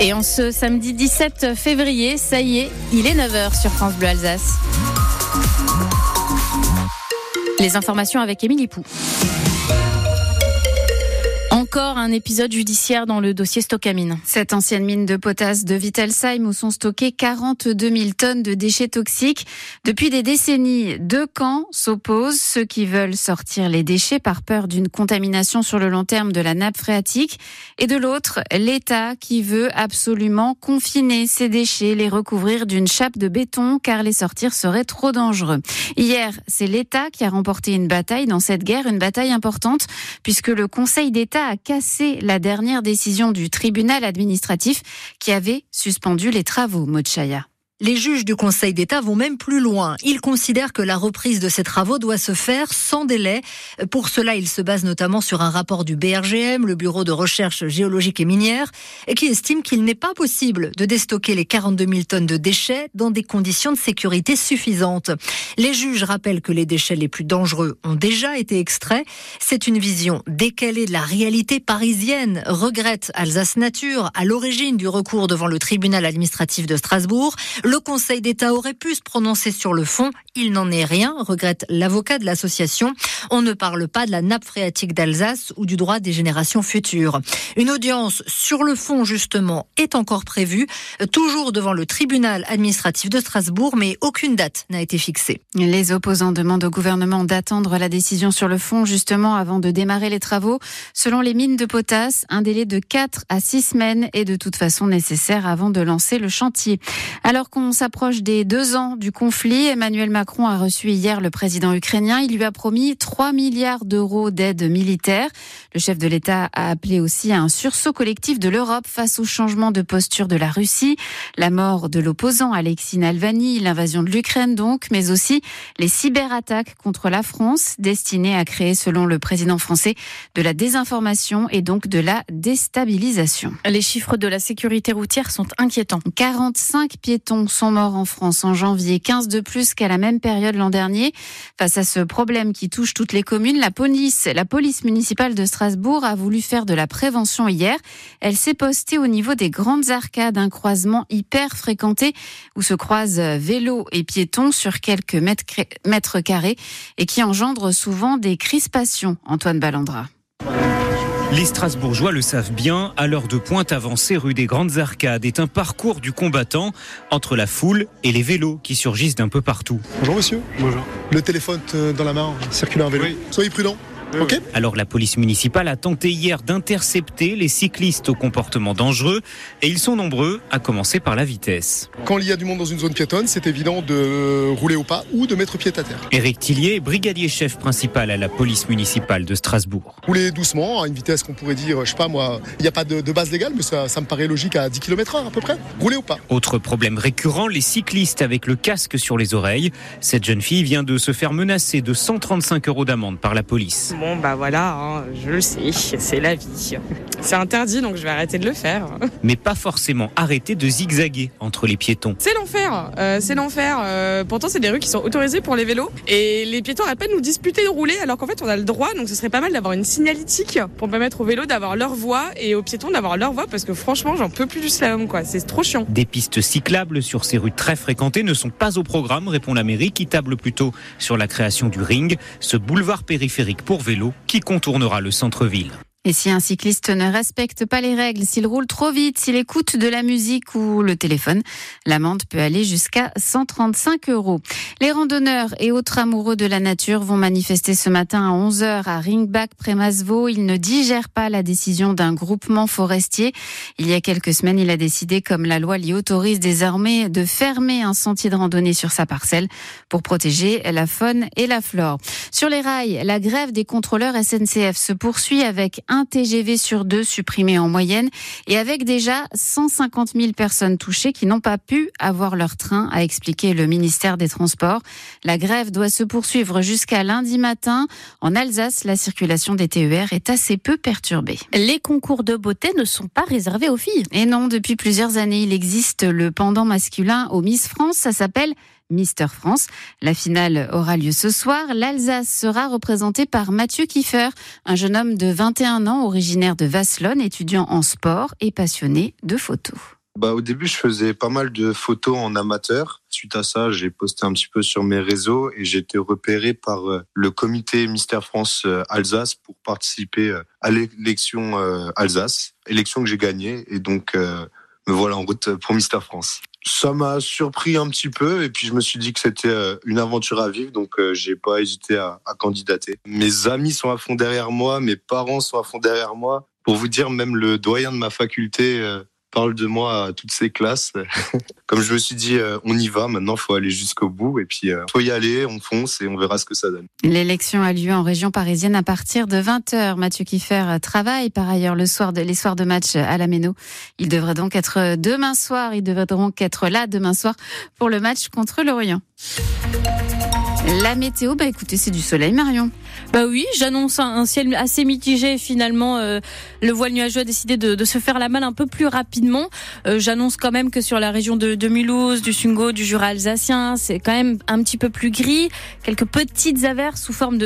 Et en ce samedi 17 février, ça y est, il est 9h sur France Bleu Alsace. Les informations avec Émilie Pou. Encore un épisode judiciaire dans le dossier Stockamine. Cette ancienne mine de potasse de Wittelsheim où sont stockées 42 000 tonnes de déchets toxiques. Depuis des décennies, deux camps s'opposent. Ceux qui veulent sortir les déchets par peur d'une contamination sur le long terme de la nappe phréatique. Et de l'autre, l'État qui veut absolument confiner ces déchets, les recouvrir d'une chape de béton car les sortir serait trop dangereux. Hier, c'est l'État qui a remporté une bataille dans cette guerre, une bataille importante puisque le Conseil d'État a cassé la dernière décision du tribunal administratif qui avait suspendu les travaux, Mochaya. Les juges du Conseil d'État vont même plus loin. Ils considèrent que la reprise de ces travaux doit se faire sans délai. Pour cela, ils se basent notamment sur un rapport du BRGM, le Bureau de recherche géologique et minière, qui estime qu'il n'est pas possible de déstocker les 42 000 tonnes de déchets dans des conditions de sécurité suffisantes. Les juges rappellent que les déchets les plus dangereux ont déjà été extraits. C'est une vision décalée de la réalité parisienne, regrette Alsace Nature, à l'origine du recours devant le tribunal administratif de Strasbourg. Le Conseil d'État aurait pu se prononcer sur le fond. Il n'en est rien, regrette l'avocat de l'association. On ne parle pas de la nappe phréatique d'Alsace ou du droit des générations futures. Une audience sur le fond, justement, est encore prévue, toujours devant le tribunal administratif de Strasbourg, mais aucune date n'a été fixée. Les opposants demandent au gouvernement d'attendre la décision sur le fond, justement, avant de démarrer les travaux. Selon les mines de potasse, un délai de 4 à 6 semaines est de toute façon nécessaire avant de lancer le chantier. Alors on s'approche des deux ans du conflit, Emmanuel Macron a reçu hier le président ukrainien. Il lui a promis 3 milliards d'euros d'aide militaire. Le chef de l'État a appelé aussi à un sursaut collectif de l'Europe face au changement de posture de la Russie, la mort de l'opposant Alexis Navalny, l'invasion de l'Ukraine donc, mais aussi les cyberattaques contre la France destinées à créer, selon le président français, de la désinformation et donc de la déstabilisation. Les chiffres de la sécurité routière sont inquiétants. 45 piétons sont morts en France en janvier, 15 de plus qu'à la même période l'an dernier. Face à ce problème qui touche toutes les communes, la police, la police municipale de Strasbourg a voulu faire de la prévention hier. Elle s'est postée au niveau des grandes arcades, un croisement hyper fréquenté où se croisent vélos et piétons sur quelques mètres carrés et qui engendre souvent des crispations. Antoine Ballandra. Les Strasbourgeois le savent bien, à l'heure de pointe avancée rue des Grandes Arcades est un parcours du combattant entre la foule et les vélos qui surgissent d'un peu partout. Bonjour monsieur. Bonjour. Le téléphone euh, dans la main, circuler en vélo. Soyez prudent. Alors la police municipale a tenté hier d'intercepter les cyclistes au comportement dangereux et ils sont nombreux, à commencer par la vitesse. Quand il y a du monde dans une zone piétonne, c'est évident de rouler au pas ou de mettre pied à terre. Éric Tillier, brigadier chef principal à la police municipale de Strasbourg. Rouler doucement, à une vitesse qu'on pourrait dire, je sais pas moi, il n'y a pas de, base légale, mais ça, ça, me paraît logique à 10 km h à peu près. Rouler au pas. Autre problème récurrent, les cyclistes avec le casque sur les oreilles. Cette jeune fille vient de se faire menacer de 135 euros d'amende par la police. Bon, bah voilà, hein, je le sais, c'est la vie. C'est interdit, donc je vais arrêter de le faire. Mais pas forcément arrêter de zigzaguer entre les piétons. C'est l'enfer, euh, c'est l'enfer. Euh, pourtant, c'est des rues qui sont autorisées pour les vélos. Et les piétons pas de nous disputer de rouler, alors qu'en fait, on a le droit. Donc, ce serait pas mal d'avoir une signalétique pour permettre aux vélos d'avoir leur voie et aux piétons d'avoir leur voie, parce que franchement, j'en peux plus du slalom, quoi. C'est trop chiant. Des pistes cyclables sur ces rues très fréquentées ne sont pas au programme, répond la mairie, qui table plutôt sur la création du ring, ce boulevard périphérique pour vélos qui contournera le centre-ville. Et si un cycliste ne respecte pas les règles, s'il roule trop vite, s'il écoute de la musique ou le téléphone, l'amende peut aller jusqu'à 135 euros. Les randonneurs et autres amoureux de la nature vont manifester ce matin à 11h à Ringbach, près Masvaux. Ils ne digèrent pas la décision d'un groupement forestier. Il y a quelques semaines, il a décidé, comme la loi l'y autorise désormais, de fermer un sentier de randonnée sur sa parcelle pour protéger la faune et la flore. Sur les rails, la grève des contrôleurs SNCF se poursuit avec TGV sur deux supprimé en moyenne et avec déjà 150 000 personnes touchées qui n'ont pas pu avoir leur train, a expliqué le ministère des Transports. La grève doit se poursuivre jusqu'à lundi matin. En Alsace, la circulation des TER est assez peu perturbée. Les concours de beauté ne sont pas réservés aux filles. Et non, depuis plusieurs années, il existe le pendant masculin au Miss France. Ça s'appelle Mister France. La finale aura lieu ce soir. L'Alsace sera représentée par Mathieu Kiefer, un jeune homme de 21 ans originaire de Vasselonne, étudiant en sport et passionné de photos. Bah, au début, je faisais pas mal de photos en amateur. Suite à ça, j'ai posté un petit peu sur mes réseaux et j'ai été repéré par euh, le comité Mister France euh, Alsace pour participer euh, à l'élection Alsace, élection que j'ai gagnée et donc voilà en route pour Mister France. Ça m'a surpris un petit peu et puis je me suis dit que c'était une aventure à vivre donc j'ai pas hésité à, à candidater. Mes amis sont à fond derrière moi, mes parents sont à fond derrière moi. Pour vous dire, même le doyen de ma faculté parle de moi à toutes ces classes. Comme je me suis dit, euh, on y va, maintenant, il faut aller jusqu'au bout. Et puis, il euh, faut y aller, on fonce et on verra ce que ça donne. L'élection a lieu en région parisienne à partir de 20h. Mathieu Kiffer travaille par ailleurs les soirs de match à la Méno. Il devrait donc être demain soir, il devrait donc être là demain soir pour le match contre l'Orient. La météo, bah écoutez, c'est du soleil, Marion. Bah oui, j'annonce un, ciel assez mitigé. Finalement, euh, le voile nuageux a décidé de, se faire la malle un peu plus rapidement. Euh, j'annonce quand même que sur la région de, de Mulhouse, du Sungo, du Jura alsacien, c'est quand même un petit peu plus gris. Quelques petites averses sous forme de